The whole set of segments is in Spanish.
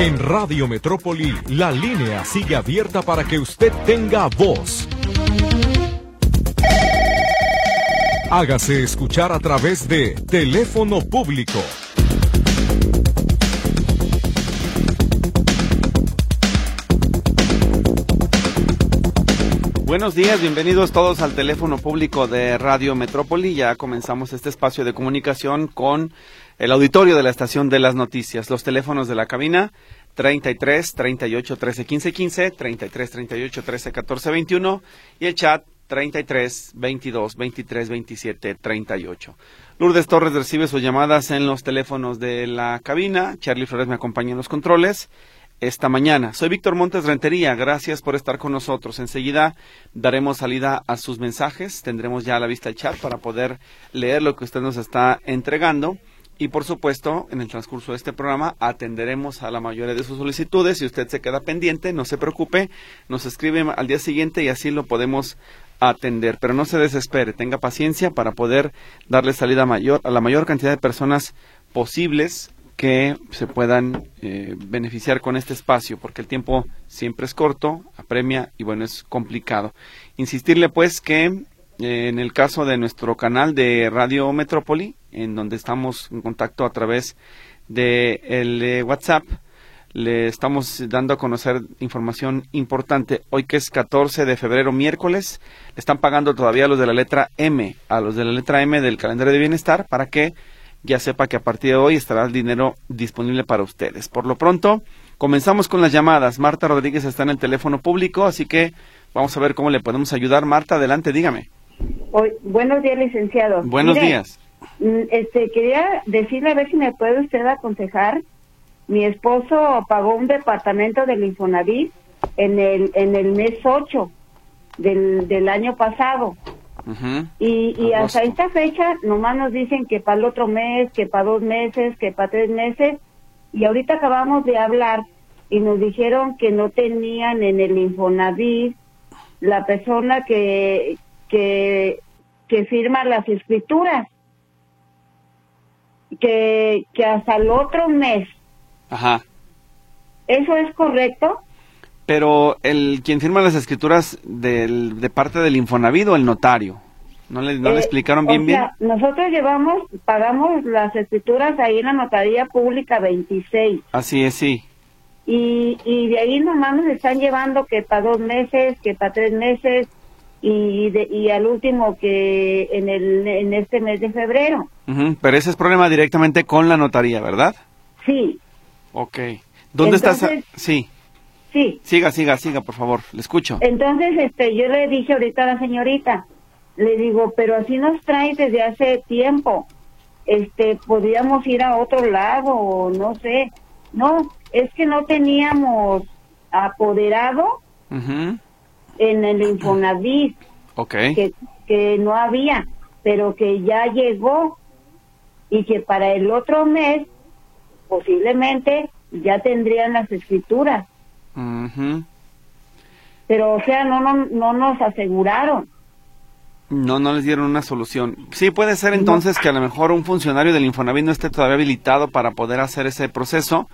En Radio Metrópoli, la línea sigue abierta para que usted tenga voz. Hágase escuchar a través de teléfono público Buenos días, bienvenidos todos al teléfono público de Radio Metrópoli. Ya comenzamos este espacio de comunicación con el auditorio de la estación de las noticias. Los teléfonos de la cabina 33 38 13 15 15, 33 38 13 14 21 y el chat 33 22 23 27 38. Lourdes Torres recibe sus llamadas en los teléfonos de la cabina. Charlie Flores me acompaña en los controles esta mañana. Soy Víctor Montes Rentería, gracias por estar con nosotros. Enseguida daremos salida a sus mensajes, tendremos ya a la vista el chat para poder leer lo que usted nos está entregando. Y por supuesto, en el transcurso de este programa atenderemos a la mayoría de sus solicitudes. Si usted se queda pendiente, no se preocupe, nos escribe al día siguiente y así lo podemos atender. Pero no se desespere, tenga paciencia para poder darle salida mayor a la mayor cantidad de personas posibles que se puedan eh, beneficiar con este espacio, porque el tiempo siempre es corto, apremia y bueno, es complicado. Insistirle pues que eh, en el caso de nuestro canal de Radio Metrópoli, en donde estamos en contacto a través de el eh, WhatsApp, le estamos dando a conocer información importante. Hoy que es 14 de febrero, miércoles, le están pagando todavía los de la letra M, a los de la letra M del calendario de bienestar, para que ya sepa que a partir de hoy estará el dinero disponible para ustedes. Por lo pronto, comenzamos con las llamadas. Marta Rodríguez está en el teléfono público, así que vamos a ver cómo le podemos ayudar. Marta, adelante, dígame. buenos días, licenciado. Buenos días. Mm, este, quería decirle a ver si me puede usted aconsejar. Mi esposo pagó un departamento del Infonavit en el, en el mes 8 del, del año pasado y, y hasta esta fecha nomás nos dicen que para el otro mes, que para dos meses, que para tres meses. Y ahorita acabamos de hablar y nos dijeron que no tenían en el Infonavit la persona que, que, que firma las escrituras. Que, que hasta el otro mes. Ajá. ¿Eso es correcto? Pero el quien firma las escrituras del, de parte del Infonavit o el notario. ¿No le, no le eh, explicaron bien bien? Nosotros llevamos, pagamos las escrituras ahí en la notaría pública 26. Así es, sí. Y, y de ahí nomás nos están llevando que para dos meses, que para tres meses y, de, y al último que en, el, en este mes de febrero. Pero ese es problema directamente con la notaría, ¿verdad? Sí. Ok. ¿Dónde estás? Sí. Sí. Siga, siga, siga, por favor, le escucho. Entonces, este, yo le dije ahorita a la señorita, le digo, pero así nos trae desde hace tiempo. Este, podríamos ir a otro lado, o no sé. No, es que no teníamos apoderado en el Infonavit. Okay. Que, que no había, pero que ya llegó y que para el otro mes posiblemente ya tendrían las escrituras. Pero, o sea, no, no, no nos aseguraron. No, no les dieron una solución. Sí, puede ser entonces que a lo mejor un funcionario del Infonavit no esté todavía habilitado para poder hacer ese proceso,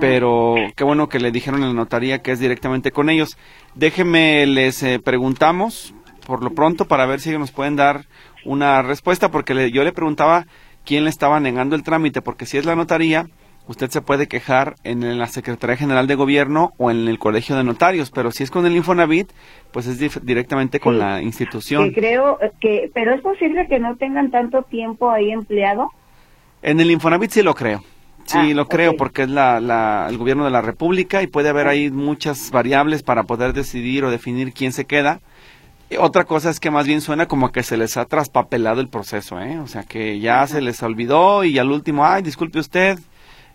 pero qué bueno que le dijeron en la notaría que es directamente con ellos. Déjeme, les eh, preguntamos por lo pronto para ver si ellos nos pueden dar una respuesta, porque yo le preguntaba quién le estaba negando el trámite, porque si es la notaría, usted se puede quejar en la Secretaría General de Gobierno o en el Colegio de Notarios, pero si es con el Infonavit, pues es directamente con la institución. creo que, pero es posible que no tengan tanto tiempo ahí empleado. En el Infonavit sí lo creo. Sí, ah, lo creo porque es la, el gobierno de la República y puede haber ahí muchas variables para poder decidir o definir quién se queda. otra cosa es que más bien suena como que se les ha traspapelado el proceso, ¿eh? O sea, que ya se les olvidó y al último, ay, disculpe usted,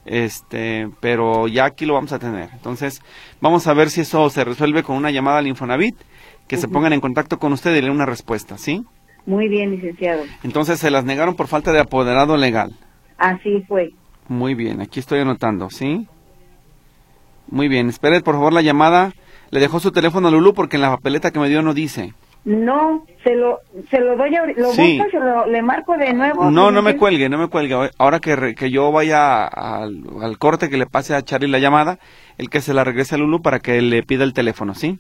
este, pero ya aquí lo vamos a tener. Entonces, vamos a ver si eso se resuelve con una llamada al Infonavit, que se pongan en contacto con usted y le den una respuesta, ¿sí? Muy bien, licenciado. Entonces, se las negaron por falta de apoderado legal. Así fue. Muy bien, aquí estoy anotando, ¿sí? Muy bien, espere por favor la llamada. Le dejó su teléfono a Lulú porque en la papeleta que me dio no dice. No, se lo, se lo doy, ahori- lo Sí. busco, se lo, le marco de nuevo. No, no me cuelgue, no me cuelgue. Ahora que, re- que yo vaya al, al corte, que le pase a Charlie la llamada, el que se la regrese a Lulu para que le pida el teléfono, ¿sí?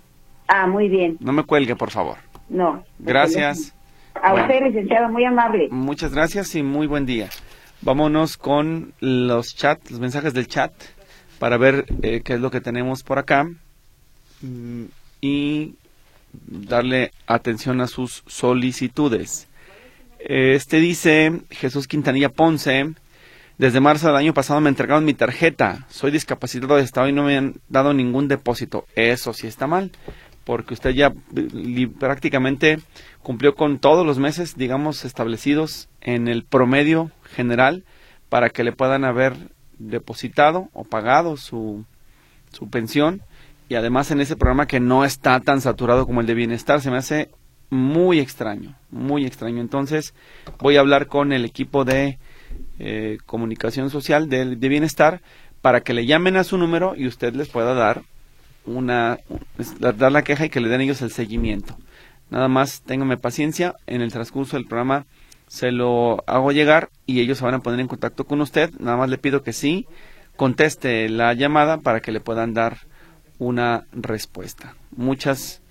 Ah, muy bien, No me cuelgue, por favor. no. Gracias. A Bueno. usted, licenciado, muy amable. Muchas gracias y muy buen día. Vámonos con los chats, los mensajes del chat para ver eh, qué es lo que tenemos por acá mm, y darle atención a sus solicitudes. Este dice Jesús Quintanilla Ponce, desde marzo del año pasado me entregaron mi tarjeta, soy discapacitado de estado y no me han dado ningún depósito. Eso sí está mal, porque usted ya prácticamente cumplió con todos los meses, digamos, establecidos en el promedio general para que le puedan haber depositado o pagado su, su pensión y además en ese programa que no está tan saturado como el de bienestar. Se me hace muy extraño, muy extraño. Entonces voy a hablar con el equipo de eh, comunicación social de, de bienestar para que le llamen a su número y usted les pueda dar una dar la queja y que le den ellos el seguimiento. Nada más téngame paciencia, en el transcurso del programa se lo hago llegar y ellos se van a poner en contacto con usted. Nada más le pido que sí conteste la llamada para que le puedan dar una respuesta. Muchas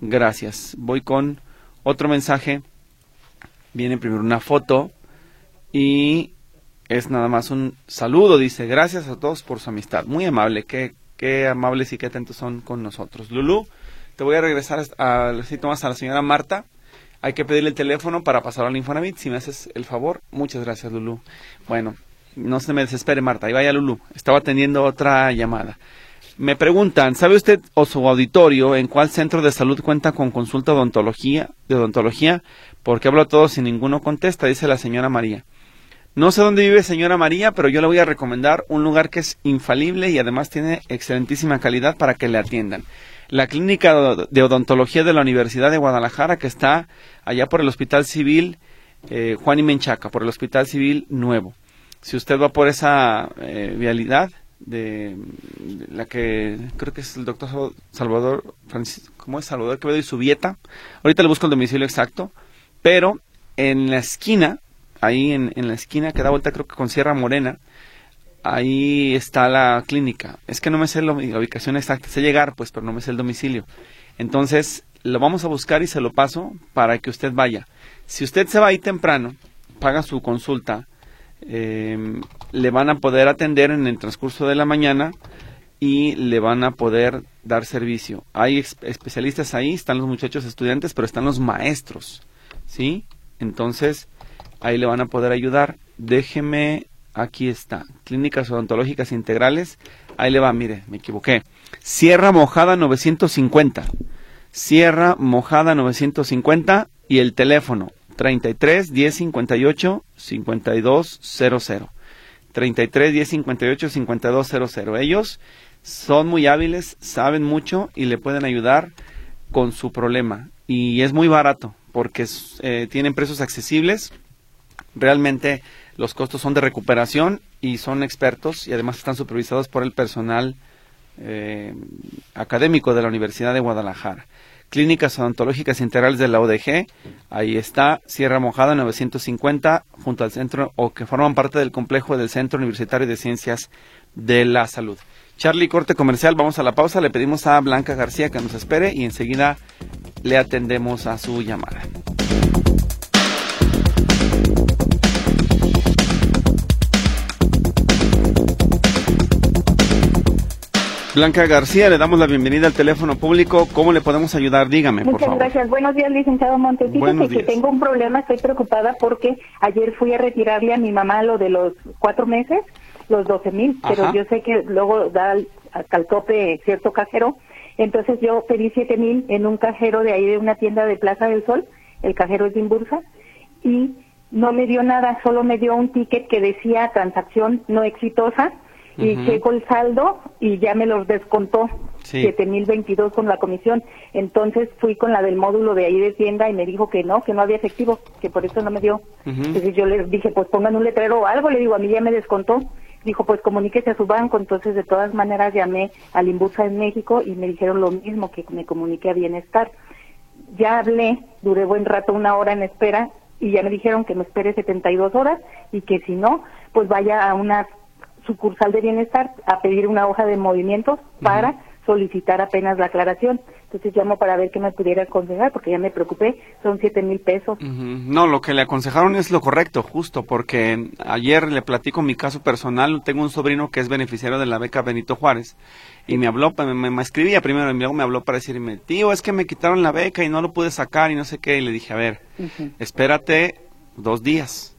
gracias. Voy con otro mensaje. Viene primero una foto y es nada más un saludo. Dice, gracias a todos por su amistad. Muy amable, qué, qué amables y qué atentos son con nosotros. Lulú, te voy a regresar a, a, más a la señora Marta. Hay que pedirle el teléfono para pasar al Infonavit. Si me haces el favor, muchas gracias, Lulú. Bueno, no se me desespere, Marta. Ahí vaya Lulú. Estaba atendiendo otra llamada. Me preguntan, ¿sabe usted o su auditorio en cuál centro de salud cuenta con consulta odontología, de odontología? Porque hablo a todos y ninguno contesta, dice la señora María. No sé dónde vive señora María, pero yo le voy a recomendar un lugar que es infalible y además tiene excelentísima calidad para que le atiendan. La clínica de odontología de la Universidad de Guadalajara, que está allá por el Hospital Civil eh, Juan y Menchaca, por el Hospital Civil Nuevo. Si usted va por esa eh, vialidad, de, la que creo que es el doctor Salvador Francisco, ¿cómo es Salvador Quevedo y Subieta? Ahorita le busco el domicilio exacto, pero en la esquina, ahí en, en la esquina que da vuelta creo que con Sierra Morena, ahí está la clínica. Es que no me sé la ubicación exacta, sé llegar pues, pero no me sé el domicilio. Entonces, lo vamos a buscar y se lo paso para que usted vaya. Si usted se va ahí temprano, paga su consulta, eh, le van a poder atender en el transcurso de la mañana y le van a poder dar servicio. Hay especialistas ahí, están los muchachos estudiantes, pero están los maestros, ¿sí? Entonces, ahí le van a poder ayudar. Déjeme, aquí está, Clínicas Odontológicas Integrales, ahí le va, mire, me equivoqué. Sierra Mojada 950, Sierra Mojada 950 y el teléfono 33 10 58 52 00. 33 10 58 52 00. Ellos son muy hábiles, saben mucho y le pueden ayudar con su problema. Y es muy barato porque eh, tienen precios accesibles. Realmente los costos son de recuperación y son expertos y además están supervisados por el personal eh, académico de la Universidad de Guadalajara. Clínicas Odontológicas Integrales de la ODG, ahí está, Sierra Mojada 950, junto al centro, o que forman parte del complejo del Centro Universitario de Ciencias de la Salud. Charlie, corte comercial, vamos a la pausa, le pedimos a Blanca García que nos espere y enseguida le atendemos a su llamada. Blanca García, le damos la bienvenida al teléfono público. ¿Cómo le podemos ayudar? Dígame, Muchas por favor. gracias. Buenos días, licenciado Montes. Fíjese que tengo un problema, estoy preocupada porque ayer fui a retirarle a mi mamá lo de los cuatro meses, los 12 mil, pero yo sé que luego da al- el tope cierto cajero. Entonces yo pedí siete mil en un cajero de ahí de una tienda de Plaza del Sol, el cajero es de Imbursa, y no me dio nada, solo me dio un ticket que decía transacción no exitosa y Ujú. checo el saldo y ya me los descontó Sí. siete mil veintidós con la comisión. Entonces fui con la del módulo de ahí de tienda y me dijo que no, que no había efectivo, que por eso no me dio. Entonces yo les dije, pues pongan un letrero o algo, le digo, a mí ya me descontó. Dijo, pues comuníquese a su banco. Entonces de todas maneras llamé al Imbursa en México y me dijeron lo mismo, que me comuniqué a Bienestar. ya hablé, duré buen rato, una hora en espera, y ya me dijeron que me espere 72 horas y que si no, pues vaya a una sucursal de bienestar a pedir una hoja de movimientos para solicitar apenas la aclaración. Entonces llamo para ver qué me pudiera aconsejar, porque ya me preocupé, son siete mil pesos. No, lo que le aconsejaron es lo correcto, justo, porque ayer le platico mi caso personal, tengo un sobrino que es beneficiario de la beca Benito Juárez, y me habló, me, me escribía primero, y luego me habló para decirme, tío, es que me quitaron la beca y no lo pude sacar y no sé qué, y le dije, a ver, espérate dos días.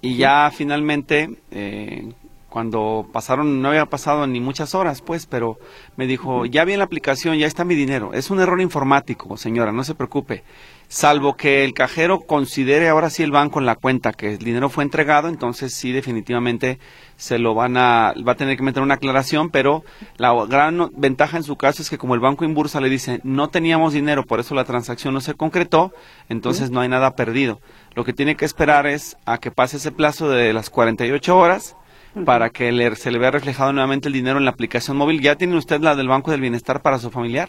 Y ya finalmente, eh, cuando pasaron, no había pasado ni muchas horas, pues, pero me dijo, ya vi en la aplicación, ya está mi dinero. Es un error informático, señora, no se preocupe. Salvo que el cajero considere ahora sí el banco en la cuenta que el dinero fue entregado, entonces sí definitivamente se lo van a, va a tener que meter una aclaración, pero la gran ventaja en su caso es que como el banco Inbursa le dice, no teníamos dinero, por eso la transacción no se concretó, entonces no hay nada perdido. Lo que tiene que esperar es a que pase ese plazo de las 48 horas, para que se le vea reflejado nuevamente el dinero en la aplicación móvil. ¿Ya tiene usted la del Banco del Bienestar para su familiar?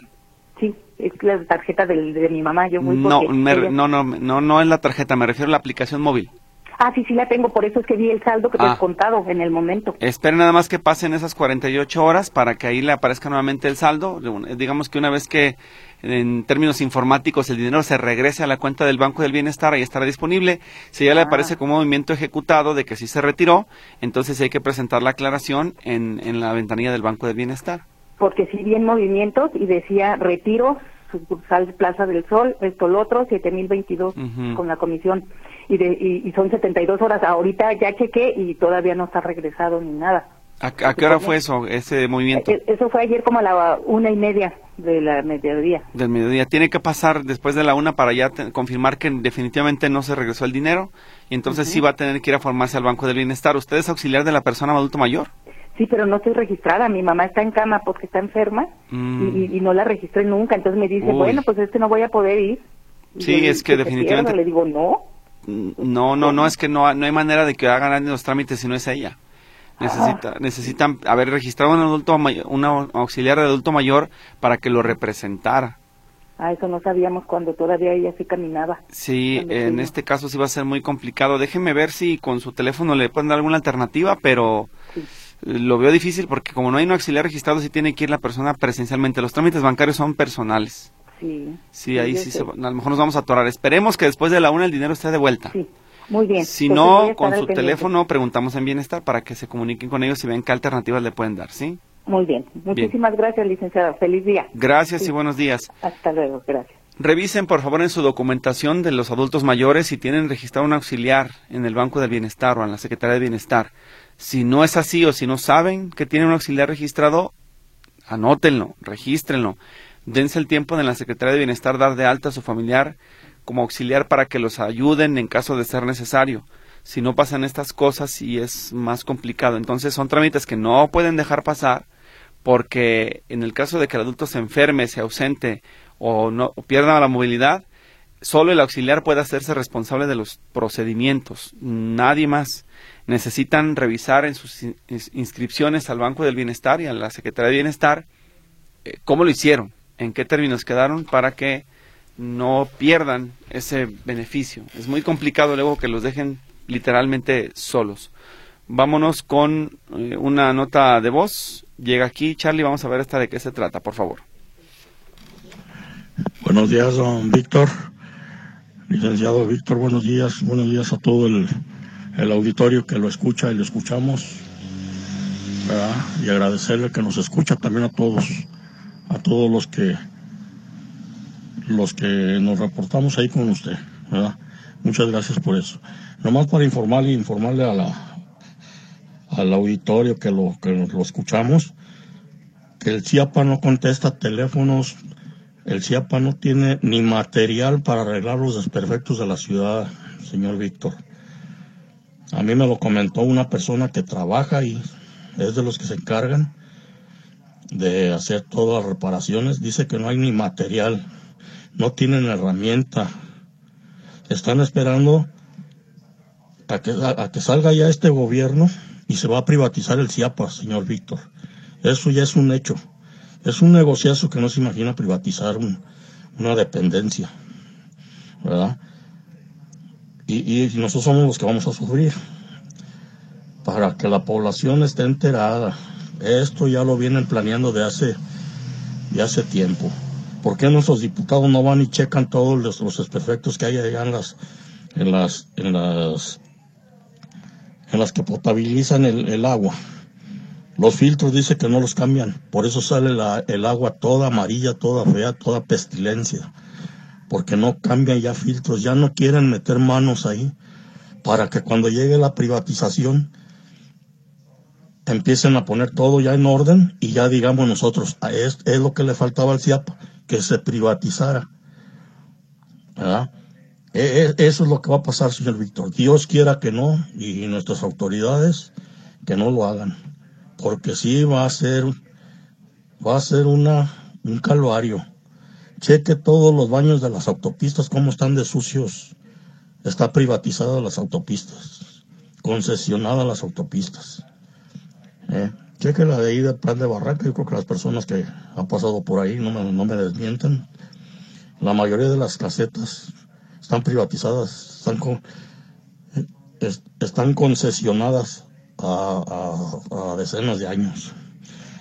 Sí, es la tarjeta de mi mamá. Yo muy no, no, no, no, no es la tarjeta, me refiero a la aplicación móvil. Ah, sí, sí la tengo, por eso es que vi el saldo que te has ah. contado en el momento. Espere nada más que pasen esas 48 horas para que ahí le aparezca nuevamente el saldo. Digamos que una vez que en términos informáticos el dinero se regrese a la cuenta del Banco del Bienestar, ahí estará disponible. Si ya le ah. aparece como movimiento ejecutado de que sí se retiró, entonces hay que presentar la aclaración en, en la ventanilla del Banco del Bienestar. Porque sí vi en movimientos y decía retiro sucursal Plaza del Sol, esto lo otro, 7022 con la comisión y, de, y, y son 72 horas. Ahorita ya chequé y todavía no está regresado ni nada. ¿A, qué hora fue eso, ese movimiento? E, eso fue ayer como a la una y media de la mediodía. Del mediodía. Tiene que pasar después de la una para ya confirmar que definitivamente no se regresó el dinero y entonces sí va a tener que ir a formarse al Banco del Bienestar. ¿Usted es auxiliar de la persona adulto mayor? Sí, pero no estoy registrada. Mi mamá está en cama porque está enferma y, mm. no la registré nunca. Entonces me dice, bueno, pues es que no voy a poder ir. sí, es que definitivamente. Le digo, no. Mm, no, no, no, es que no, no hay manera de que hagan los trámites si no es ella. Necesita, necesitan haber registrado un adulto, un auxiliar de adulto mayor para que lo representara. Ah, eso no sabíamos cuando todavía ella sí caminaba. Sí, en este caso sí va a ser muy complicado. Déjeme ver si con su teléfono le pueden dar alguna alternativa, pero lo veo difícil porque como no hay un auxiliar registrado, sí tiene que ir la persona presencialmente. Los trámites bancarios son personales. Sí. Sí, ahí sí, a lo mejor nos vamos a atorar. Esperemos que después de la una el dinero esté de vuelta. Sí. Muy bien. Si no, con su teléfono preguntamos en Bienestar para que se comuniquen con ellos y vean qué alternativas le pueden dar, ¿sí? Muy bien. Muchísimas gracias, licenciado. Feliz día. Gracias y buenos días. Hasta luego. Gracias. Revisen por favor en su documentación de los adultos mayores si tienen registrado un auxiliar en el Banco del Bienestar o en la Secretaría de Bienestar. Si no es así o si no saben que tienen un auxiliar registrado, anótenlo, regístrenlo. Dense el tiempo de la Secretaría de Bienestar dar de alta a su familiar como auxiliar para que los ayuden en caso de ser necesario. Si no pasan estas cosas y es más complicado. Entonces son trámites que no pueden dejar pasar porque en el caso de que el adulto se enferme, se ausente o, no, pierda la movilidad, solo el auxiliar puede hacerse responsable de los procedimientos, nadie más. Necesitan revisar en sus inscripciones al Banco del Bienestar y a la Secretaría de Bienestar eh, cómo lo hicieron, en qué términos quedaron para que no pierdan ese beneficio. Es muy complicado luego que los dejen literalmente solos. Vámonos con eh, una nota de voz. Llega aquí, Charlie, vamos a ver esta de qué se trata, por favor. Buenos días, don Víctor. Licenciado Víctor, buenos días. Buenos días a todo el, el auditorio que lo escucha y lo escuchamos. Y agradecerle que nos escucha también a todos, a todos los que los que nos reportamos ahí con usted, ¿verdad? Muchas gracias por eso. Nomás para informarle, informarle a la, al auditorio que lo, que lo escuchamos, que el CIAPA no contesta teléfonos, el CIAPA no tiene ni material para arreglar los desperfectos de la ciudad, señor Víctor. A mí me lo comentó una persona que trabaja y es de los que se encargan de hacer todas las reparaciones. Dice que no hay ni material no tienen herramienta. Están esperando a que, a, que salga ya este gobierno y se va a privatizar el CIAPA, señor Víctor. Eso ya es un hecho. Es un negociazo que no se imagina privatizar una dependencia. ¿verdad? Y, nosotros somos los que vamos a sufrir. Para que la población esté enterada. Esto ya lo vienen planeando de hace, hace tiempo. ¿Por qué nuestros diputados no van y checan todos los, los efectos que hay allá en las, en las, en las, en las que potabilizan el, el agua? Los filtros dice que no los cambian, por eso sale la, el agua toda amarilla, toda fea, toda pestilencia, porque no cambian ya filtros, ya no quieren meter manos ahí para que cuando llegue la privatización empiecen a poner todo ya en orden y ya digamos nosotros, ah, es, lo que le faltaba al CIAP, que se privatizara. ¿verdad? E, e, eso es lo que va a pasar, señor Víctor. Dios quiera que no y nuestras autoridades que no lo hagan porque sí va a ser, va a ser una, un calvario. Cheque todos los baños de las autopistas, cómo están de sucios. Está privatizada las autopistas, concesionada las autopistas. Eh, cheque la de ahí de Plan de Barraca, yo creo que las personas que han pasado por ahí no me, no me desmienten. La mayoría de las casetas están privatizadas, están, con, eh, están concesionadas a, decenas de años.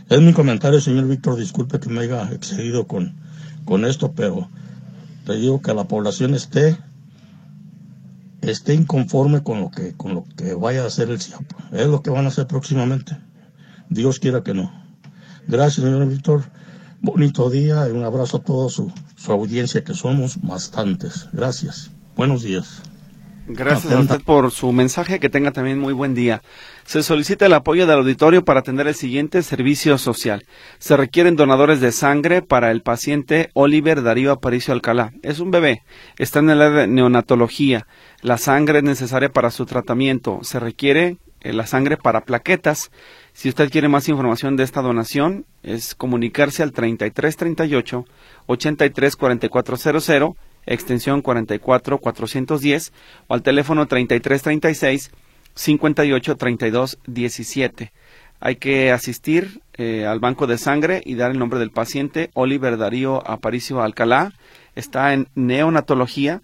Es mi comentario, señor Víctor, disculpe que me haya excedido con, con esto, pero te digo que la población esté esté inconforme con lo que con lo que vaya a hacer el CIAP. Es lo que van a hacer próximamente. Dios quiera que no. Gracias, señor Víctor. Bonito día y un abrazo a toda su, su audiencia, que somos bastantes. Gracias. Buenos días. Gracias a usted por su mensaje. Que tenga también muy buen día. Se solicita el apoyo del auditorio para atender el siguiente servicio social. Se requieren donadores de sangre para el paciente Oliver Darío Aparicio Alcalá. Es un bebé. Está en el área de neonatología. La sangre es necesaria para su tratamiento. Se requiere eh, la sangre para plaquetas. Si usted quiere más información de esta donación, es comunicarse al 3338 834400 extensión 44410 o al teléfono 3336 583217. Hay que asistir eh, al banco de sangre y dar el nombre del paciente, Oliver Darío Aparicio Alcalá. Está en neonatología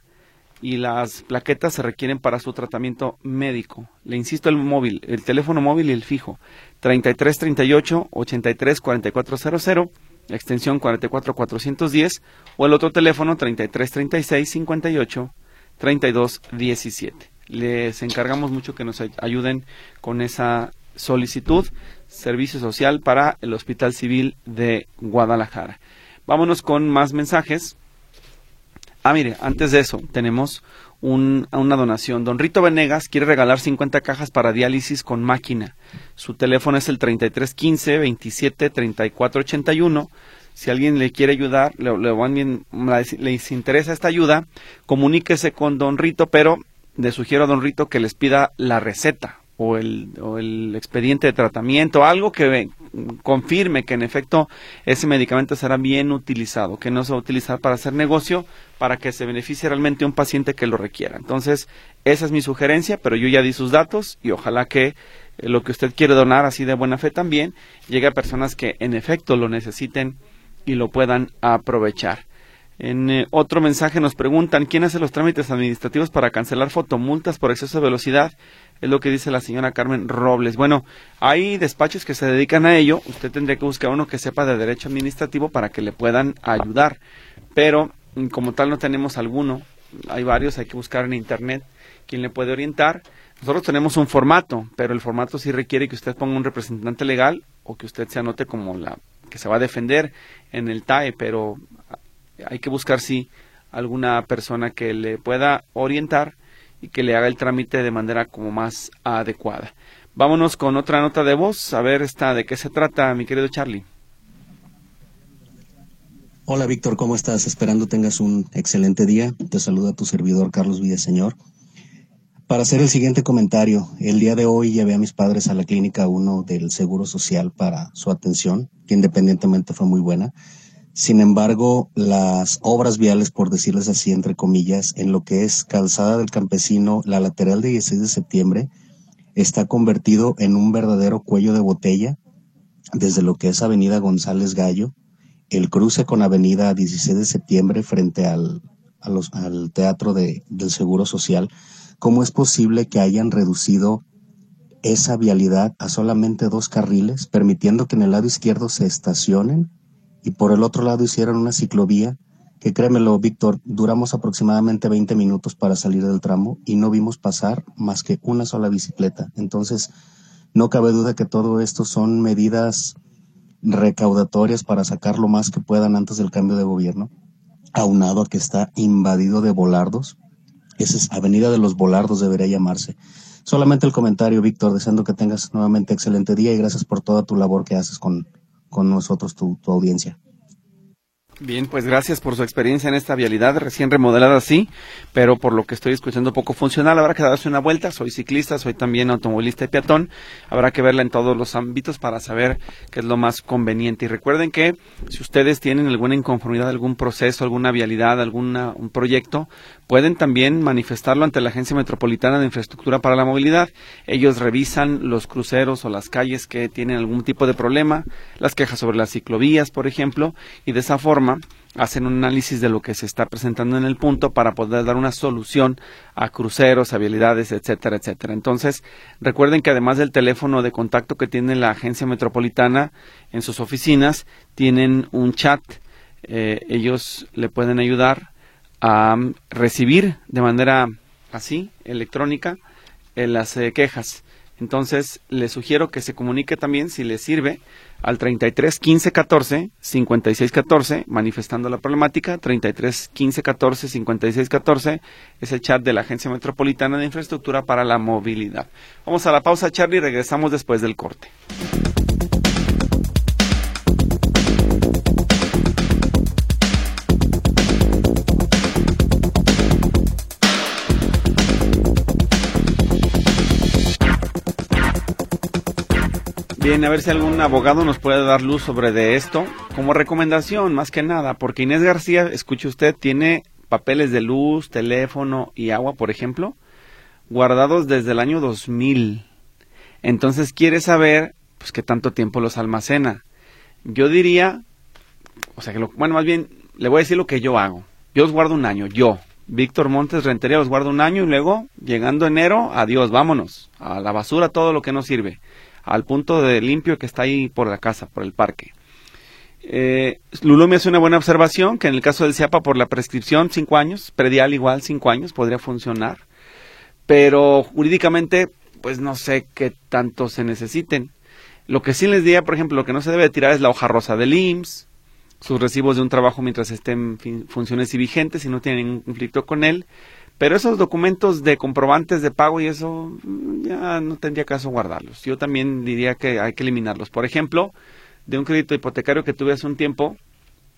y las plaquetas se requieren para su tratamiento médico. Le insisto el móvil, el teléfono móvil y el fijo, 3338 834400 extensión 44410 o el otro teléfono 3336 58 3217. Les encargamos mucho que nos ayuden con esa solicitud, servicio social para el Hospital Civil de Guadalajara. Vámonos con más mensajes. Ah, mire, antes de eso, tenemos una donación. Don Rito Venegas quiere regalar 50 cajas para diálisis con máquina. Su teléfono es el 3315 27 34 81. Si alguien le quiere ayudar, le, le, interesa esta ayuda, comuníquese con Don Rito, pero le sugiero a Don Rito que les pida la receta o el, o el expediente de tratamiento, algo que confirme que en efecto ese medicamento será bien utilizado, que no se va a utilizar para hacer negocio, para que se beneficie realmente un paciente que lo requiera. Entonces, esa es mi sugerencia, pero yo ya di sus datos y ojalá que eh, lo que usted quiere donar así de buena fe también llegue a personas que en efecto lo necesiten y lo puedan aprovechar. En eh, otro mensaje nos preguntan quién hace los trámites administrativos para cancelar fotomultas por exceso de velocidad. Es lo que dice la señora Carmen Robles. Bueno, hay despachos que se dedican a ello. Usted tendría que buscar uno que sepa de derecho administrativo para que le puedan ayudar. Pero mm, como tal no tenemos alguno. Hay varios, hay que buscar en internet quién le puede orientar. Nosotros tenemos un formato, pero el formato sí requiere que usted ponga un representante legal o que usted se anote como la que se va a defender en el TAE, pero hay que buscar sí alguna persona que le pueda orientar y que le haga el trámite de manera como más adecuada. Vámonos con otra nota de voz, a ver esta de qué se trata, mi querido Charlie. Hola Víctor, ¿cómo estás? Esperando tengas un excelente día. Te saluda tu servidor Carlos Villaseñor. Para hacer el siguiente comentario, el día de hoy llevé a mis padres a la clínica 1 del Seguro Social para su atención, que independientemente fue muy buena. Sin embargo, las obras viales, por decirles así, entre comillas, en lo que es Calzada del Campesino, la lateral de 16 de septiembre, está convertido en un verdadero cuello de botella, desde lo que es Avenida González Gallo, el cruce con Avenida 16 de septiembre frente al, al teatro de, del Seguro Social, ¿cómo es posible que hayan reducido esa vialidad a solamente dos carriles, permitiendo que en el lado izquierdo se estacionen y por el otro lado hicieron una ciclovía que créemelo, Víctor, duramos aproximadamente 20 minutos para salir del tramo y no vimos pasar más que una sola bicicleta. Entonces, no cabe duda que todo esto son medidas recaudatorias para sacar lo más que puedan antes del cambio de gobierno, aunado a que está invadido de volardos. Esa es Avenida de los Volardos, debería llamarse. Solamente el comentario, Víctor, deseando que tengas nuevamente excelente día y gracias por toda tu labor que haces con, con nosotros, tu, tu audiencia. Bien, pues gracias por su experiencia en esta vialidad recién remodelada, sí, pero por lo que estoy escuchando poco funcional. Habrá que darse una vuelta. Soy ciclista, soy también automovilista y peatón. Habrá que verla en todos los ámbitos para saber qué es lo más conveniente. Y recuerden que si ustedes tienen alguna inconformidad, algún proceso, alguna vialidad, algún un proyecto, pueden también manifestarlo ante la Agencia Metropolitana de Infraestructura para la Movilidad. Ellos revisan los cruceros o las calles que tienen algún tipo de problema, las quejas sobre las ciclovías, por ejemplo, y de esa forma hacen un análisis de lo que se está presentando en el punto para poder dar una solución a cruceros, a vialidades, etcétera, etcétera. Entonces, recuerden que además del teléfono de contacto que tiene la agencia metropolitana en sus oficinas, tienen un chat. Eh, ellos le pueden ayudar a recibir de manera así, electrónica, eh, las eh, quejas. Entonces, les sugiero que se comunique también, si les sirve, al 33 15 14 56 14 manifestando la problemática 33 15 14 56 14 es el chat de la Agencia Metropolitana de Infraestructura para la Movilidad. Vamos a la pausa Charlie y regresamos después del corte. Bien, a ver si algún abogado nos puede dar luz sobre de esto. Como recomendación, más que nada, porque Inés García, escuche usted, tiene papeles de luz, teléfono y agua, por ejemplo, guardados desde el año 2000. Entonces quiere saber, pues, qué tanto tiempo los almacena. Yo diría, o sea, que lo, bueno, más bien, le voy a decir lo que yo hago. Yo los guardo un año, yo. Víctor Montes Rentería los guardo un año y luego, llegando enero, adiós, vámonos. A la basura todo lo que no sirve al punto de limpio que está ahí por la casa, por el parque. Eh, Lulú me hace una buena observación que en el caso del CIAPA por la prescripción cinco años, predial igual cinco años podría funcionar, pero jurídicamente pues no sé qué tanto se necesiten. Lo que sí les diría, por ejemplo, lo que no se debe tirar es la hoja rosa del IMSS, sus recibos de un trabajo mientras estén en funciones y vigentes y no tienen ningún conflicto con él, pero esos documentos de comprobantes de pago y eso mm, ya no tendría caso guardarlos. Yo también diría que hay que eliminarlos. Por ejemplo, de un crédito hipotecario que tuve hace un tiempo,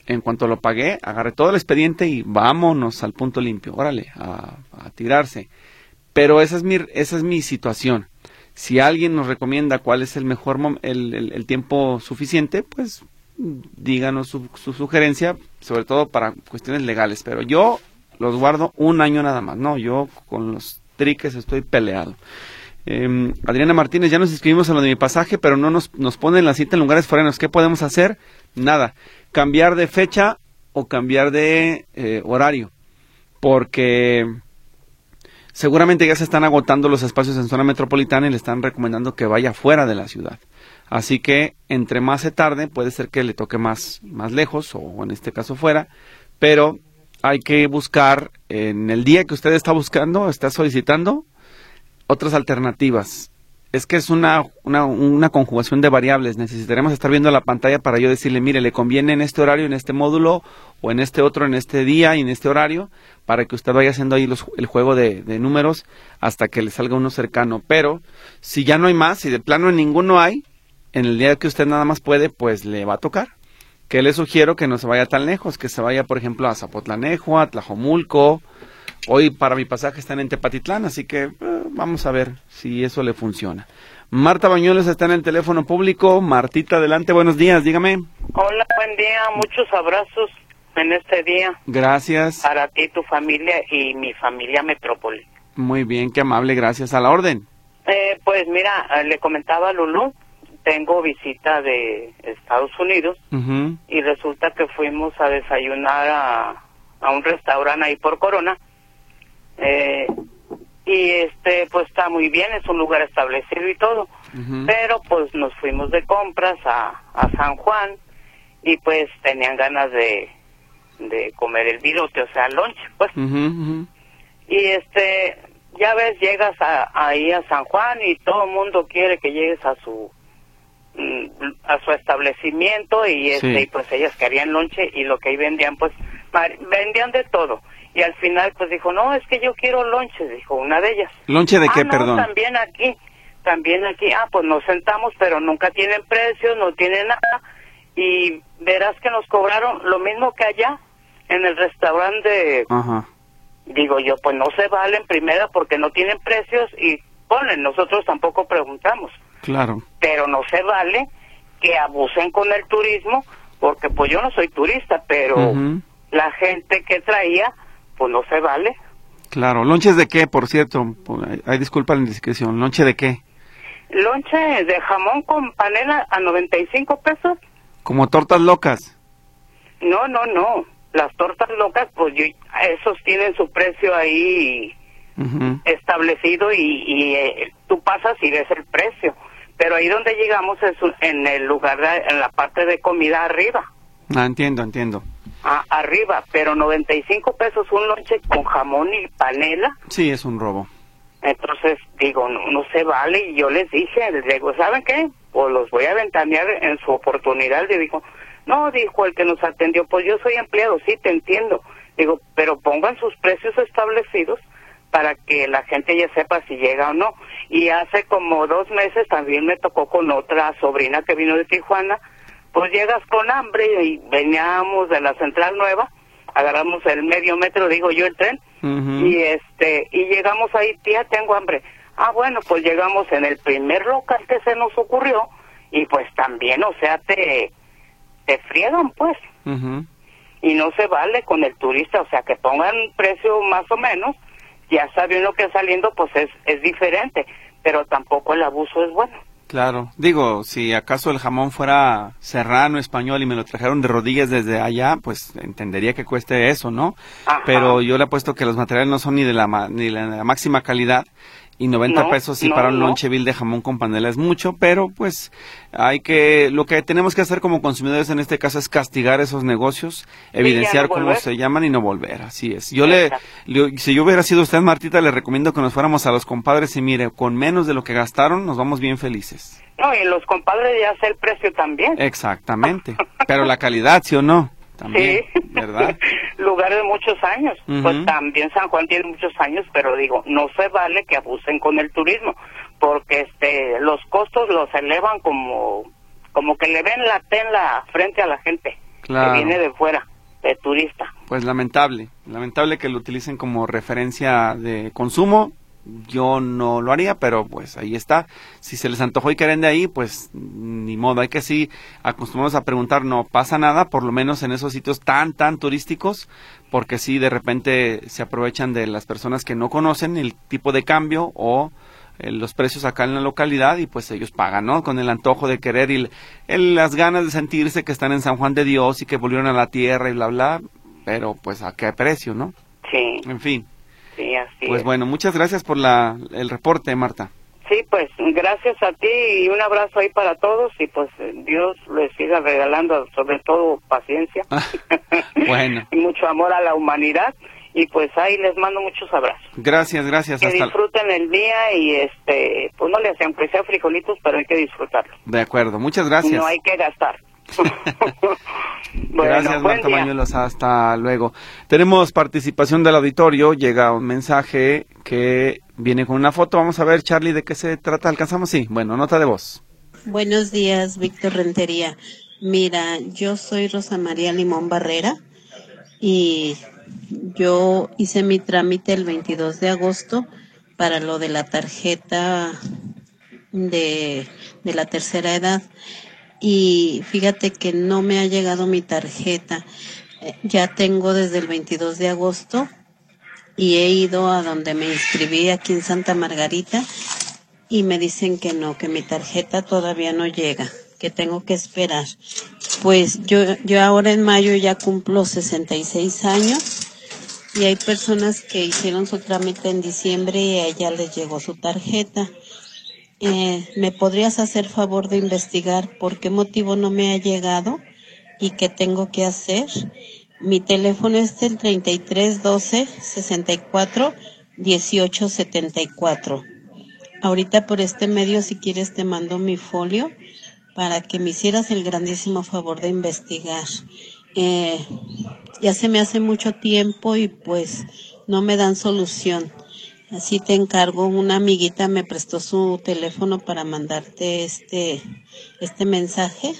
en cuanto lo pagué, agarré todo el expediente y vámonos al punto limpio, órale, a, tirarse. Pero esa es mi, esa es mi situación. Si alguien nos recomienda cuál es el mejor el, el, tiempo suficiente, pues díganos su, su sugerencia, sobre todo para cuestiones legales. Pero yo los guardo un año nada más. No, yo con los triques estoy peleado. Em, Adriana Martínez, ya nos inscribimos a lo de mi pasaje, pero no nos, nos ponen la cita en lugares forenos. ¿Qué podemos hacer? Nada. Cambiar de fecha o cambiar de eh, horario. Porque seguramente ya se están agotando los espacios en zona metropolitana y le están recomendando que vaya fuera de la ciudad. Así que entre más se tarde, puede ser que le toque más, más lejos o en este caso fuera, pero hay que buscar en el día que usted está buscando, está solicitando, otras alternativas. Es que es una, una, conjugación de variables. Necesitaremos estar viendo la pantalla para yo decirle, mire, le conviene en este horario, en este módulo, o en este otro, en este día y en este horario, para que usted vaya haciendo ahí los, el juego de, de números hasta que le salga uno cercano. Pero si ya no hay más, si de plano ninguno hay, en el día que usted nada más puede, pues le va a tocar que le sugiero que no se vaya tan lejos, que se vaya, por ejemplo, a Zapotlanejo, a Tlajomulco. Hoy para mi pasaje están en Tepatitlán, así que eh, vamos a ver si eso le funciona. Marta Bañuelos está en el teléfono público. Martita, adelante, buenos días, dígame. Hola, buen día, muchos abrazos en este día. Gracias. Para ti, tu familia y mi familia Metrópoli. Muy bien, qué amable, gracias. A la orden. Eh, pues mira, le comentaba a Lulú tengo visita de Estados Unidos y resulta que fuimos a desayunar a a un restaurante ahí por Corona. Eh, y este, pues está muy bien, es un lugar establecido y todo. Pero pues nos fuimos de compras a, a San Juan y pues tenían ganas de, de comer el virote, o sea, lunch, pues. Y este, ya ves, llegas a, ahí a San Juan y todo el mundo quiere que llegues a su a su establecimiento y este Sí. y pues ellas querían lonche y lo que ahí vendían pues vendían de todo y al final pues dijo no es que yo quiero lonches dijo una de ellas ¿Lonche de ah, qué, no, perdón? también aquí también aquí ah pues nos sentamos pero nunca tienen precios no tienen nada y verás que nos cobraron lo mismo que allá en el restaurante Ajá. Digo yo, pues no se valen primero porque no tienen precios y ponen, nosotros tampoco preguntamos, Claro. pero no se vale que abusen con el turismo porque pues yo no soy turista, pero la gente que traía, pues no se vale. Claro. ¿Lonches de qué, por cierto? Por- ay, Ay, disculpa la indiscreción. ¿Lonche de qué? Lonche de jamón con panela a 95 pesos. Como tortas locas. No, no, no. Las tortas locas, pues yo, esos tienen su precio ahí establecido y, y, eh, tú pasas y ves el precio. Pero ahí donde llegamos es en el lugar, de- en la parte de comida arriba, Ah, entiendo, entiendo. a- arriba, pero 95 pesos un lonche con jamón y panela. Sí, es un robo. Entonces digo, no, no se vale y yo les dije, les digo, ¿saben qué? Pues los voy a ventanear en su oportunidad. Le dijo, no, dijo el que nos atendió, pues yo soy empleado, sí, te entiendo. Digo, pero pongan sus precios establecidos para que la gente ya sepa si llega o no. Y hace como dos meses también me tocó con otra sobrina que vino de Tijuana, pues llegas con hambre y veníamos de la Central Nueva, agarramos el medio metro, digo yo, el tren, y este y llegamos ahí tía tengo hambre. Ah bueno pues llegamos en el primer local que se nos ocurrió y pues también o sea te te friegan pues. Y no se vale con el turista o sea que pongan precio más o menos ya saben lo que saliendo pues es es diferente pero tampoco el abuso es bueno Claro. Digo, si acaso el jamón fuera serrano, español y me lo trajeron de rodillas desde allá, pues entendería que cueste eso, ¿no? Ajá. Pero yo le apuesto que los materiales no son ni de la, ni la, la máxima calidad y 90 No, pesos sí no, para un no. lonche vil de jamón con panela es mucho, pero pues hay que, lo que tenemos que hacer como consumidores en este caso es castigar esos negocios, evidenciar cómo volver. se llaman y no volver, así es. Yo le, si yo hubiera sido usted, Martita, le recomiendo que nos fuéramos a los compadres y mire, con menos de lo que gastaron, nos vamos bien felices. no y los compadres ya sé el precio también Exactamente. Pero la calidad, ¿sí o no? También, Sí. ¿verdad? Lugares de muchos años. Pues también San Juan tiene muchos años, pero digo, no se vale que abusen con el turismo, porque este los costos los elevan como como que le ven la tela frente a la gente Claro. que viene de fuera, de turista. Pues lamentable, lamentable que lo utilicen como referencia de consumo. Yo no lo haría, pero pues ahí está. Si se les antojó y quieren de ahí, pues ni modo. Hay que sí acostumbrarnos a preguntar, no pasa nada, por lo menos en esos sitios tan, tan turísticos, porque sí de repente se aprovechan de las personas que no conocen el tipo de cambio o eh, los precios acá en la localidad y pues ellos pagan, ¿no? Con el antojo de querer y el- el- las ganas de sentirse que están en San Juan de Dios y que volvieron a la tierra y bla, bla, pero pues a qué precio, ¿no? Sí, En fin, sí, así pues es. bueno, muchas gracias por la, el reporte, Marta. Sí, pues gracias a ti y un abrazo ahí para todos y pues Dios les siga regalando sobre todo paciencia Bueno. y mucho amor a la humanidad y pues ahí les mando muchos abrazos. Gracias, gracias. Que Hasta disfruten el día y este, pues no le hacen aunque sea frijolitos, pero hay que disfrutarlo. De acuerdo, muchas gracias. No hay que gastar. Bueno, Gracias, Marta día. Bañuelos. Hasta luego. Tenemos participación del auditorio. Llega un mensaje que viene con una foto. Vamos a ver, Charlie, de qué se trata. ¿Alcanzamos? Sí. Bueno, nota de voz. Buenos días, Víctor Rentería. Mira, yo soy Rosa María Limón Barrera y yo hice mi trámite el 22 de agosto para lo de la tarjeta de, de la tercera edad. Y fíjate que no me ha llegado mi tarjeta. Eh, Ya tengo desde el 22 de agosto y he ido a donde me inscribí aquí en Santa Margarita y me dicen que no, que mi tarjeta todavía no llega, que tengo que esperar. Pues yo, yo ahora en mayo ya cumplo 66 años y hay personas que hicieron su trámite en diciembre y a ella les llegó su tarjeta. Eh, ¿Me podrías hacer favor de investigar por qué motivo no me ha llegado y qué tengo que hacer? Mi teléfono es el 33 12 64 18 74. Ahorita por este medio, si quieres, te mando mi folio para que me hicieras el grandísimo favor de investigar. Eh, ya se me hace mucho tiempo y pues no me dan solución. Así te encargo, una amiguita me prestó su teléfono para mandarte este, este mensaje,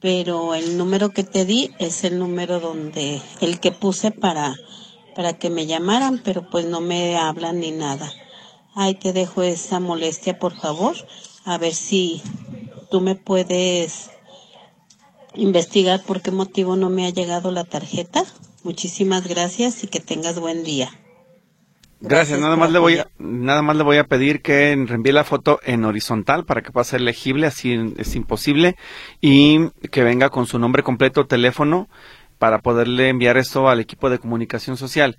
pero el número que te di es el número donde, el que puse para, para que me llamaran, pero pues no me hablan ni nada. Ahí te dejo esa molestia, por favor, a ver si tú me puedes investigar por qué motivo no me ha llegado la tarjeta. Muchísimas gracias y que tengas buen día. Gracias, nada más le voy a, nada más le voy a pedir que reenvíe la foto en horizontal para que pueda ser legible, así es imposible, y que venga con su nombre completo, teléfono, para poderle enviar esto al equipo de comunicación social.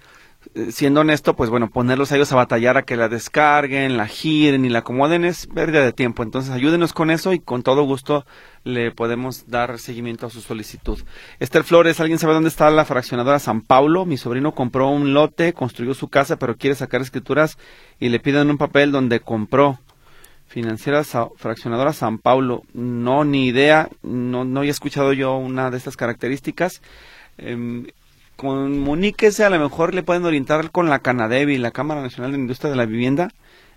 Eh, siendo honesto, pues bueno, ponerlos a ellos a batallar a que la descarguen, la giren y la acomoden es pérdida de tiempo. Entonces ayúdenos con eso y con todo gusto le podemos dar seguimiento a su solicitud. Esther Flores, ¿alguien sabe dónde está la fraccionadora San Paulo? Mi sobrino compró un lote, construyó su casa, pero quiere sacar escrituras y le piden un papel donde compró. Financiera Fraccionadora San Paulo. No, ni idea. No, no había escuchado yo una de estas características. Eh, comuníquese, a lo mejor le pueden orientar con la Canadevi, la Cámara Nacional de Industria de la Vivienda.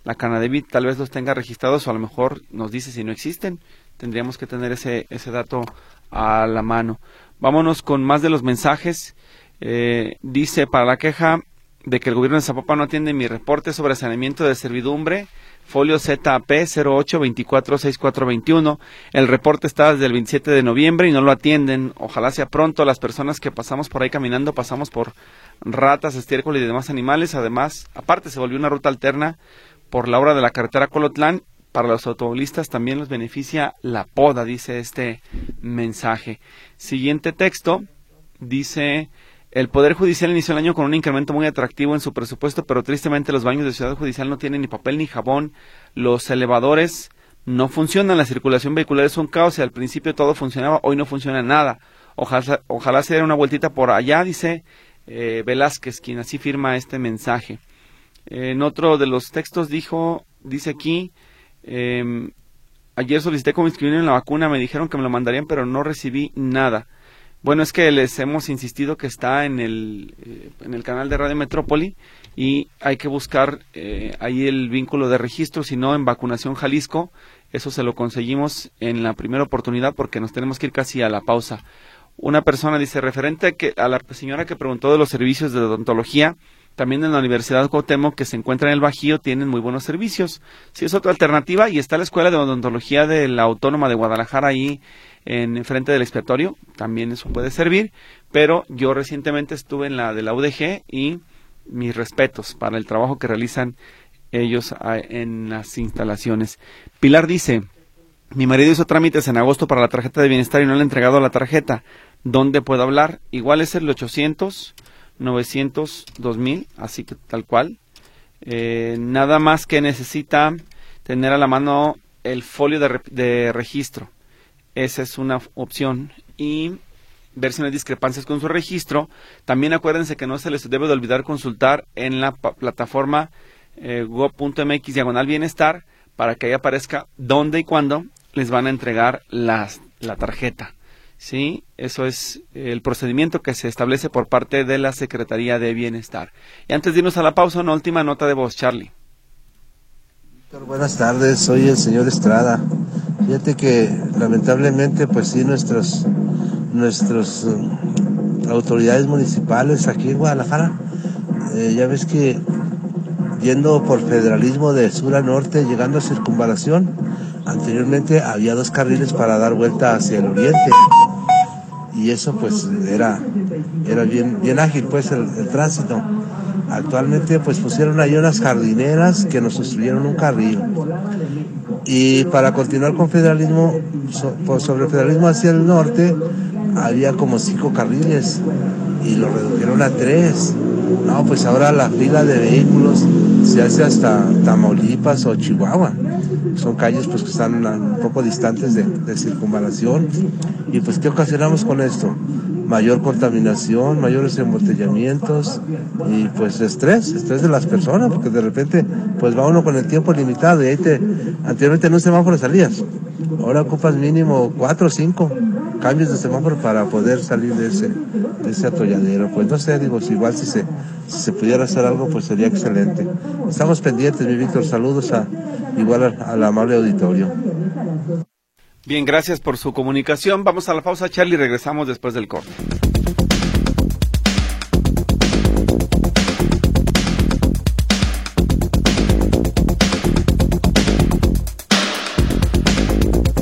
La Canadevi tal vez los tenga registrados o a lo mejor nos dice si no existen. Tendríamos que tener ese, ese dato a la mano. Vámonos con más de los mensajes. Eh, dice, para la queja de que el gobierno de Zapopan no atiende mi reporte sobre saneamiento de servidumbre, folio ZAP 08246421. El reporte está desde el 27 de noviembre y no lo atienden. Ojalá sea pronto. Las personas que pasamos por ahí caminando pasamos por ratas, estiércol y demás animales. Además, aparte se volvió una ruta alterna por la obra de la carretera Colotlán. Para los automovilistas también los beneficia la poda, dice este mensaje. Siguiente texto dice el Poder Judicial inició el año con un incremento muy atractivo en su presupuesto, pero tristemente los baños de Ciudad Judicial no tienen ni papel ni jabón, los elevadores no funcionan, la circulación vehicular es un caos y al principio todo funcionaba, hoy no funciona nada. Ojalá, ojalá se dé una vueltita por allá, dice eh, Velázquez, quien así firma este mensaje. En otro de los textos dijo, dice aquí, em, ayer solicité cómo inscribirme en la vacuna, me dijeron que me lo mandarían, pero no recibí nada. Bueno, es que les hemos insistido que está en el, eh, en el canal de Radio Metrópoli y hay que buscar eh, ahí el vínculo de registro, si no en Vacunación Jalisco. Eso se lo conseguimos en la primera oportunidad porque nos tenemos que ir casi a la pausa. Una persona dice, referente a, que, a la señora que preguntó de los servicios de odontología, también en la Universidad Cuauhtémoc, que se encuentra en el Bajío, tienen muy buenos servicios. Si es otra alternativa, y está la Escuela de Odontología de la Autónoma de Guadalajara ahí en frente del expiatorio, también eso puede servir, pero yo recientemente estuve en la de la UDG y mis respetos para el trabajo que realizan ellos ah, en las instalaciones. Pilar dice, mi marido hizo trámites en agosto para la tarjeta de bienestar y no le ha entregado la tarjeta. ¿Dónde puedo hablar? Igual es el 800 900 2000, así que tal cual. Eh, nada más que necesita tener a la mano el folio de registro. Esa es una opción. Y ver si no hay discrepancias con su registro. También acuérdense que no se les debe de olvidar consultar en la plataforma eh, go.mx diagonal bienestar para que ahí aparezca dónde y cuándo les van a entregar las, la tarjeta. ¿Sí? Eso es el procedimiento que se establece por parte de la Secretaría de Bienestar. Y antes de irnos a la pausa, una última nota de voz, Charlie. Buenas tardes, soy el señor Estrada. Fíjate que lamentablemente pues sí nuestros nuestros eh, autoridades municipales aquí en Guadalajara, eh, ya ves que yendo por federalismo de sur a norte, llegando a circunvalación, anteriormente había dos carriles para dar vuelta hacia el oriente y eso pues era, era bien, bien ágil pues el, el tránsito. Actualmente pues pusieron ahí unas jardineras que nos construyeron un carril. Y para continuar con federalismo, sobre el federalismo hacia el norte, había como cinco carriles y lo redujeron a tres. No, pues ahora la fila de vehículos se hace hasta Tamaulipas o Chihuahua. Son calles pues que están un poco distantes de, de circunvalación. Y pues ¿qué ocasionamos con esto? Mayor contaminación, mayores embotellamientos y pues estrés, estrés de las personas, porque de repente pues va uno con el tiempo limitado y ahí te, anteriormente en un semáforo salías, ahora ocupas mínimo cuatro o cinco cambios de semáforo para poder salir de ese, de ese atolladero. Pues no sé, digo, igual si se, se pudiera hacer algo pues sería excelente. Estamos pendientes, mi Víctor, saludos a igual al amable auditorio. Bien, gracias por su comunicación. Vamos a la pausa, Charlie, regresamos después del corte.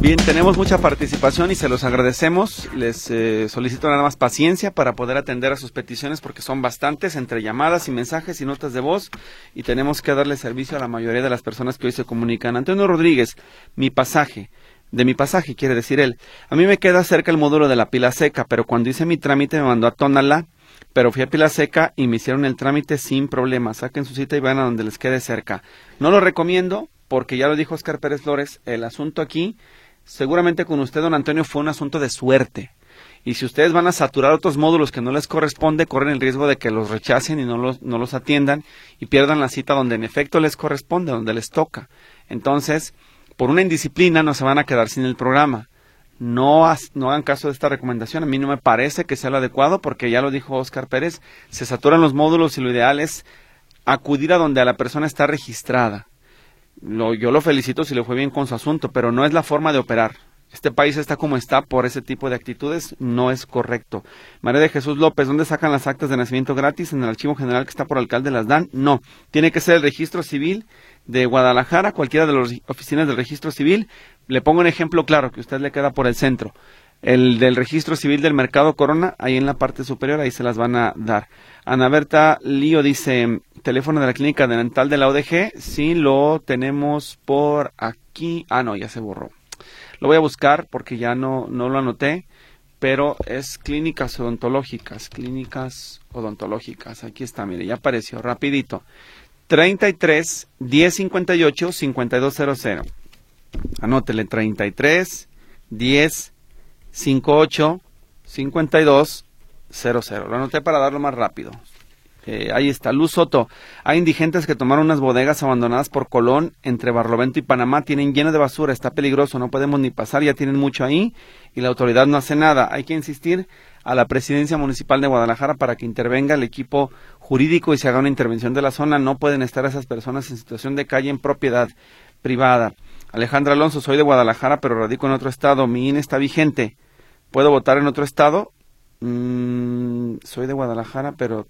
Bien, tenemos mucha participación y se los agradecemos. Les eh, solicito nada más paciencia para poder atender a sus peticiones porque son bastantes entre llamadas y mensajes y notas de voz y tenemos que darle servicio a la mayoría de las personas que hoy se comunican. Antonio Rodríguez, mi pasaje de mi pasaje, quiere decir él. A mí me queda cerca el módulo de la pila seca, pero cuando hice mi trámite me mandó a Tonalá, pero fui a pila seca y me hicieron el trámite sin problema. Saquen su cita y vayan a donde les quede cerca. No lo recomiendo porque ya lo dijo Oscar Pérez Flores, el asunto aquí, seguramente con usted, don Antonio, fue un asunto de suerte. Y si ustedes van a saturar otros módulos que no les corresponde, corren el riesgo de que los rechacen y no los, no los atiendan y pierdan la cita donde en efecto les corresponde, donde les toca. Entonces, por una indisciplina no se van a quedar sin el programa. No, no hagan caso de esta recomendación. A mí no me parece que sea lo adecuado porque ya lo dijo Oscar Pérez, se saturan los módulos y lo ideal es acudir a donde la persona está registrada. Lo, yo lo felicito si le fue bien con su asunto, pero no es la forma de operar. Este país está como está por ese tipo de actitudes, no es correcto. María de Jesús López, ¿dónde sacan las actas de nacimiento gratis? ¿En el archivo general que está por alcalde las dan? No, tiene que ser el registro civil de Guadalajara, cualquiera de las oficinas del registro civil. Le pongo un ejemplo claro que usted le queda por el centro. El del registro civil del mercado Corona, ahí en la parte superior, ahí se las van a dar. Ana Berta Lío dice, teléfono de la clínica dental de la ODG, sí lo tenemos por aquí. Ah, no, ya se borró. Lo voy a buscar porque ya no, no lo anoté, pero es clínicas odontológicas, clínicas odontológicas. Aquí está, mire, ya apareció, rapidito. 33 1058 5200. Anótele 33 10 58 5200. Lo anoté para darlo más rápido. Eh, ahí está, Luz Soto. Hay indigentes que tomaron unas bodegas abandonadas por Colón entre Barlovento y Panamá. Tienen lleno de basura, está peligroso, no podemos ni pasar, ya tienen mucho ahí y la autoridad no hace nada. Hay que insistir a la presidencia municipal de Guadalajara para que intervenga el equipo jurídico y se haga una intervención de la zona. No pueden estar esas personas en situación de calle en propiedad privada. Alejandra Alonso, soy de Guadalajara, pero radico en otro estado. Mi INE está vigente. ¿Puedo votar en otro estado? Mm, soy de Guadalajara, pero...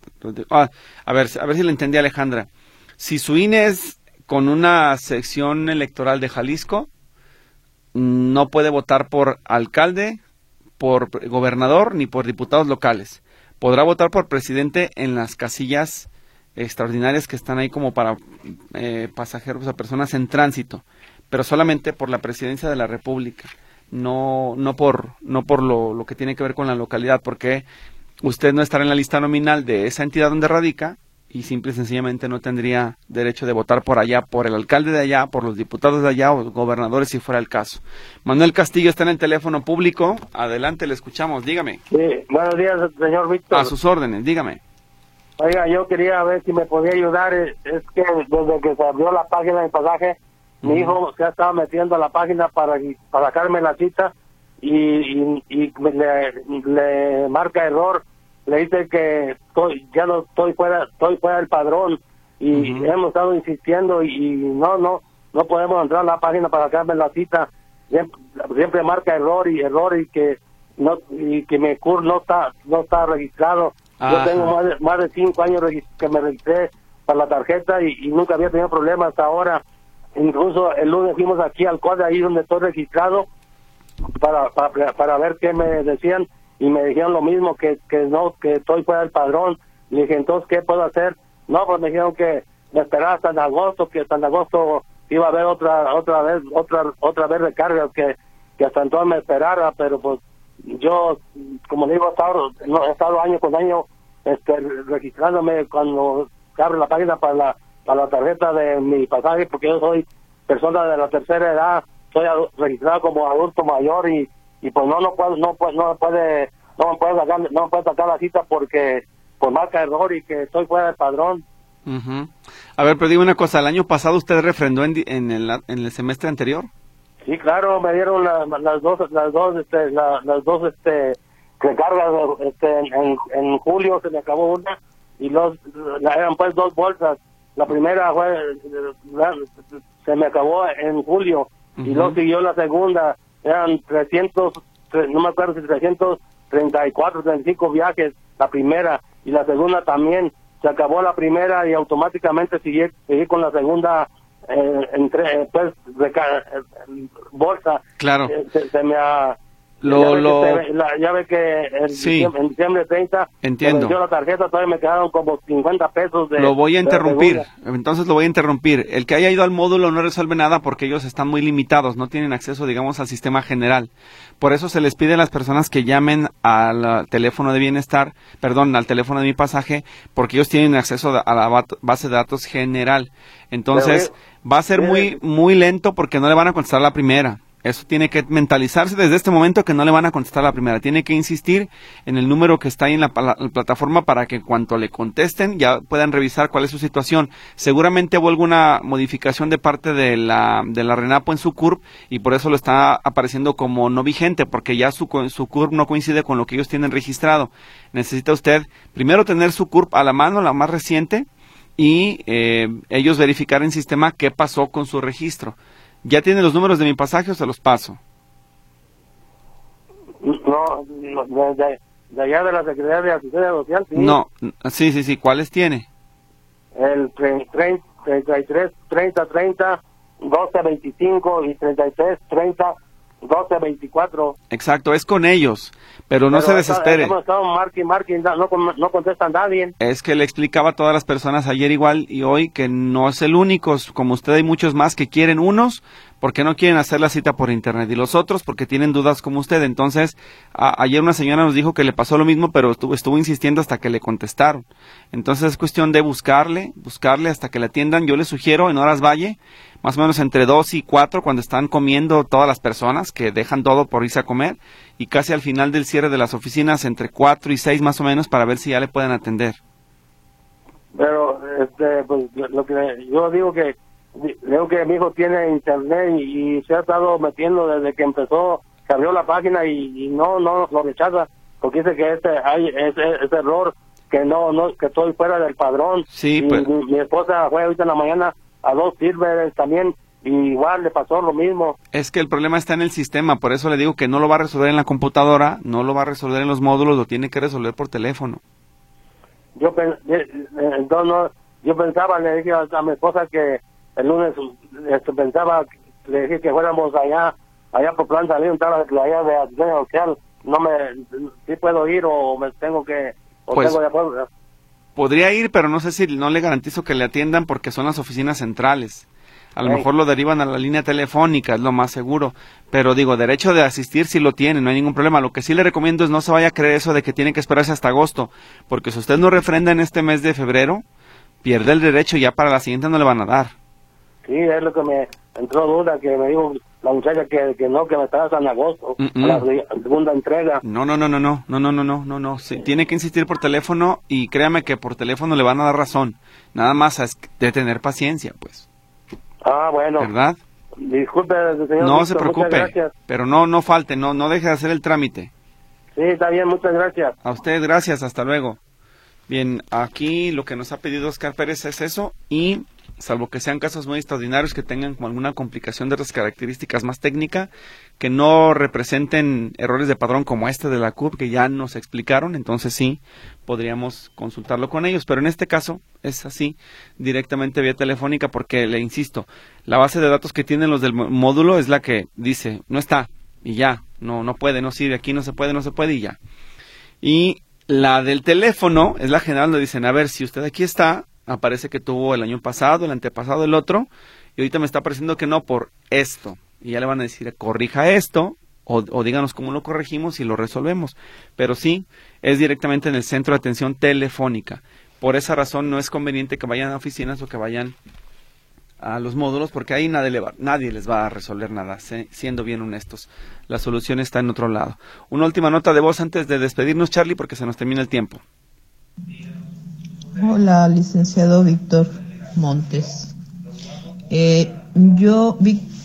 Ah, a ver, a ver si le entendí, Alejandra. Si su INE es con una sección electoral de Jalisco, no puede votar por alcalde, por gobernador ni por diputados locales. Podrá votar por presidente en las casillas extraordinarias que están ahí como para eh, pasajeros, a personas en tránsito, pero solamente por la presidencia de la República, no, no por, no por lo, lo que tiene que ver con la localidad, porque usted no estará en la lista nominal de esa entidad donde radica, y simple y sencillamente no tendría derecho de votar por allá, por el alcalde de allá, por los diputados de allá o gobernadores si fuera el caso. Manuel Castillo está en el teléfono público. Adelante, le escuchamos. Dígame. Sí, buenos días, señor Víctor. A sus órdenes, dígame. Oiga, yo quería ver si me podía ayudar. Es que desde que se abrió la página de pasaje, mi hijo se ha estado metiendo a la página para, para sacarme la cita y, y, le, le marca error le dice que estoy, ya no estoy fuera, estoy fuera del padrón y hemos estado insistiendo y, no, no, no podemos entrar a la página para sacarme la cita. Siempre, marca error y error y que no y que mi CUR no está no está registrado. Yo tengo más de, más de cinco años que me registré para la tarjeta y, nunca había tenido problemas hasta ahora. Incluso el lunes fuimos aquí al CODE, ahí donde estoy registrado, para, para, para ver qué me decían y me dijeron lo mismo que, que no que estoy fuera del padrón. Le dije entonces qué puedo hacer no pues me dijeron que me esperaba hasta en agosto que hasta en agosto iba a haber otra otra vez otra otra vez recargas que que hasta entonces me esperara pero pues yo como digo he estado, estado año con año este, registrándome cuando se abre la página para la, para la tarjeta de mi pasaje, porque yo soy persona de la tercera edad, soy registrado como adulto mayor y, y pues no, no puedo, no, puede- no puede, no me puede sacar, no me puede sacar la cita porque por marca error y que estoy fuera del padrón. Ujú. A ver, pero digo una cosa, ¿el año pasado usted refrendó en, en, el, en el semestre anterior? Sí, claro, me dieron la- las dos, las dos, este, la- las dos, este, recargas, este, en, en julio se me acabó una y los, eran pues dos bolsas. La primera fue, la- se me acabó en julio y luego siguió la segunda, eran 300, tre- no me acuerdo si 334, 35 viajes, la primera y la segunda también. Se acabó la primera y automáticamente seguí, seguí con la segunda eh, entre, eh, pues, eh, bolsa. Claro. Eh, se, se me ha... Lo- ya, lo- ve- la- ya ve que en, Sí. diciembre, en diciembre 30 Entiendo. la tarjeta, todavía me quedaron como 50 pesos de... Lo voy a interrumpir, entonces lo voy a interrumpir. El que haya ido al módulo no resuelve nada porque ellos están muy limitados, no tienen acceso, digamos, al sistema general. Por eso se les pide a las personas que llamen al teléfono de bienestar, perdón, al teléfono de mi pasaje, porque ellos tienen acceso a la base de datos general. Entonces, va a ser muy, muy lento porque no le van a contestar la primera. Eso tiene que mentalizarse desde este momento que no le van a contestar la primera. Tiene que insistir en el número que está ahí en la, plataforma para que en cuanto le contesten ya puedan revisar cuál es su situación. Seguramente hubo alguna modificación de parte de la, de la RENAPO en su CURP y por eso lo está apareciendo como no vigente porque ya su, su CURP no coincide con lo que ellos tienen registrado. Necesita usted primero tener su CURP a la mano, la más reciente, y eh, ellos verificar en sistema qué pasó con su registro. ¿Ya tiene los números de mi pasaje o se los paso? No, de, de- de allá de la Secretaría de Asistencia Social, sí. No, sí, sí, sí. ¿Cuáles tiene? El tre- tre- 33, 30, 30, 12, 25 y 33, 30, 12, 24. Exacto, es con ellos, pero no Pero se desespere. Hemos estado marque y no, no contesta nadie. Es que le explicaba a todas las personas ayer igual y hoy que no es el único, como usted hay muchos más que quieren unos porque no quieren hacer la cita por internet y los otros porque tienen dudas como usted. Entonces, a- ayer una señora nos dijo que le pasó lo mismo, pero estuvo, estuvo insistiendo hasta que le contestaron. Entonces es cuestión de buscarle, buscarle hasta que le atiendan. Yo le sugiero en horas valle, más o menos entre 2 y 4 cuando están comiendo todas las personas que dejan todo por irse a comer y casi al final del cierre de las oficinas entre 4 y 6 más o menos para ver si ya le pueden atender. Pero, este, pues, lo que yo digo que, digo que mi hijo tiene internet y, y se ha estado metiendo desde que empezó, se abrió la página y, y no, no lo rechaza, porque dice que este, hay ese, ese error, que no, no, que estoy fuera del padrón. Sí, y pues- mi, mi esposa fue ahorita en la mañana a dos silveres también, y igual le pasó lo mismo. Es que el problema está en el sistema, por eso le digo que no lo va a resolver en la computadora, no lo va a resolver en los módulos, lo tiene que resolver por teléfono. yo eh, eh, entonces yo pensaba le dije a mi esposa que el lunes este, pensaba le dije que fuéramos allá allá por plan salir un tal allá de asistencia social no me si puedo ir o me tengo que o Pues- tengo de acuerdo Podría ir, pero no sé si no le garantizo que le atiendan porque son las oficinas centrales. A lo mejor lo derivan a la línea telefónica, es lo más seguro. Pero digo, derecho de asistir sí lo tiene, no hay ningún problema. Lo que sí le recomiendo es no se vaya a creer eso de que tiene que esperarse hasta agosto, porque si usted no refrenda en este mes de febrero, pierde el derecho y ya para la siguiente no le van a dar. Sí es lo que me entró duda que me dijo la muchacha que, que no que me esperas en agosto Mm, a la mm. se- segunda entrega No, no, no, no, no, no, no, no, no, no, no. Sí, tiene que insistir por teléfono y créame que por teléfono le van a dar razón. Nada más es de tener paciencia, pues. ah bueno ¿Verdad? disculpe señor No Víctor, se preocupe, pero no, no falte, no, no deje de hacer el trámite. sí está bien muchas gracias A usted, gracias, hasta luego. Bien, aquí lo que nos ha pedido Oscar Pérez es eso y salvo que sean casos muy extraordinarios que tengan como alguna complicación de otras características más técnica, que no representen errores de padrón como este de la CUP que ya nos explicaron, entonces sí podríamos consultarlo con ellos, pero en este caso es así, directamente vía telefónica porque le insisto, la base de datos que tienen los del módulo es la que dice, no está y ya, no no puede, no sirve, aquí no se puede, no se puede y ya. Y la del teléfono es la general donde dicen, a ver, si usted aquí está, aparece que tuvo el año pasado, el antepasado, el otro, y ahorita me está apareciendo que no por esto. Y ya le van a decir, corrija esto o, o díganos cómo lo corregimos y lo resolvemos. Pero sí, es directamente en el centro de atención telefónica. Por esa razón no es conveniente que vayan a oficinas o que vayan a los módulos porque ahí nadie, le va- nadie les va a resolver nada, siendo bien honestos. La solución está en otro lado. Una última nota de voz antes de despedirnos, Charlie, porque se nos termina el tiempo. Hola, licenciado Víctor Montes. Eh, yo,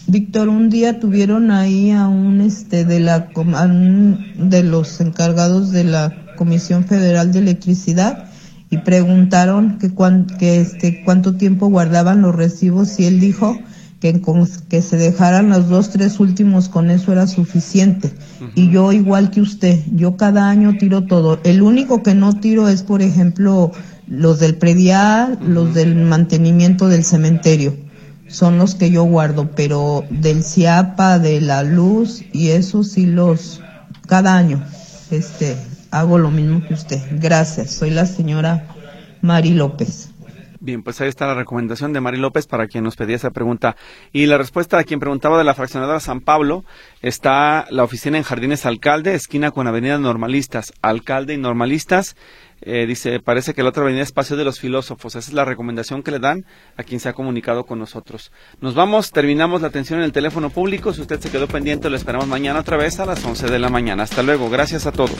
Víctor, un día tuvieron ahí a un este de la a un de los encargados de la Comisión Federal de Electricidad y preguntaron que, cuán- que este cuánto tiempo guardaban los recibos y él dijo que con que se dejaran los dos tres últimos con eso era suficiente. Y yo igual que usted yo cada año tiro todo. El único que no tiro es por ejemplo los del predial los del mantenimiento del cementerio. Son los que yo guardo pero del CIAPA de la luz y eso sí los cada año este hago lo mismo que usted. Gracias. Soy la señora Mari López Bien, pues ahí está la recomendación de Mari López para quien nos pedía esa pregunta. Y la respuesta a quien preguntaba de la fraccionadora San Pablo está la oficina en Jardines Alcalde, esquina con Avenida Normalistas, Alcalde y Normalistas. Eh, dice, parece que la otra avenida es Paseo de los Filósofos. Esa es la recomendación que le dan a quien se ha comunicado con nosotros. Nos vamos, terminamos la atención en el teléfono público. Si usted se quedó pendiente, lo esperamos mañana otra vez a las 11 de la mañana. Hasta luego, gracias a todos.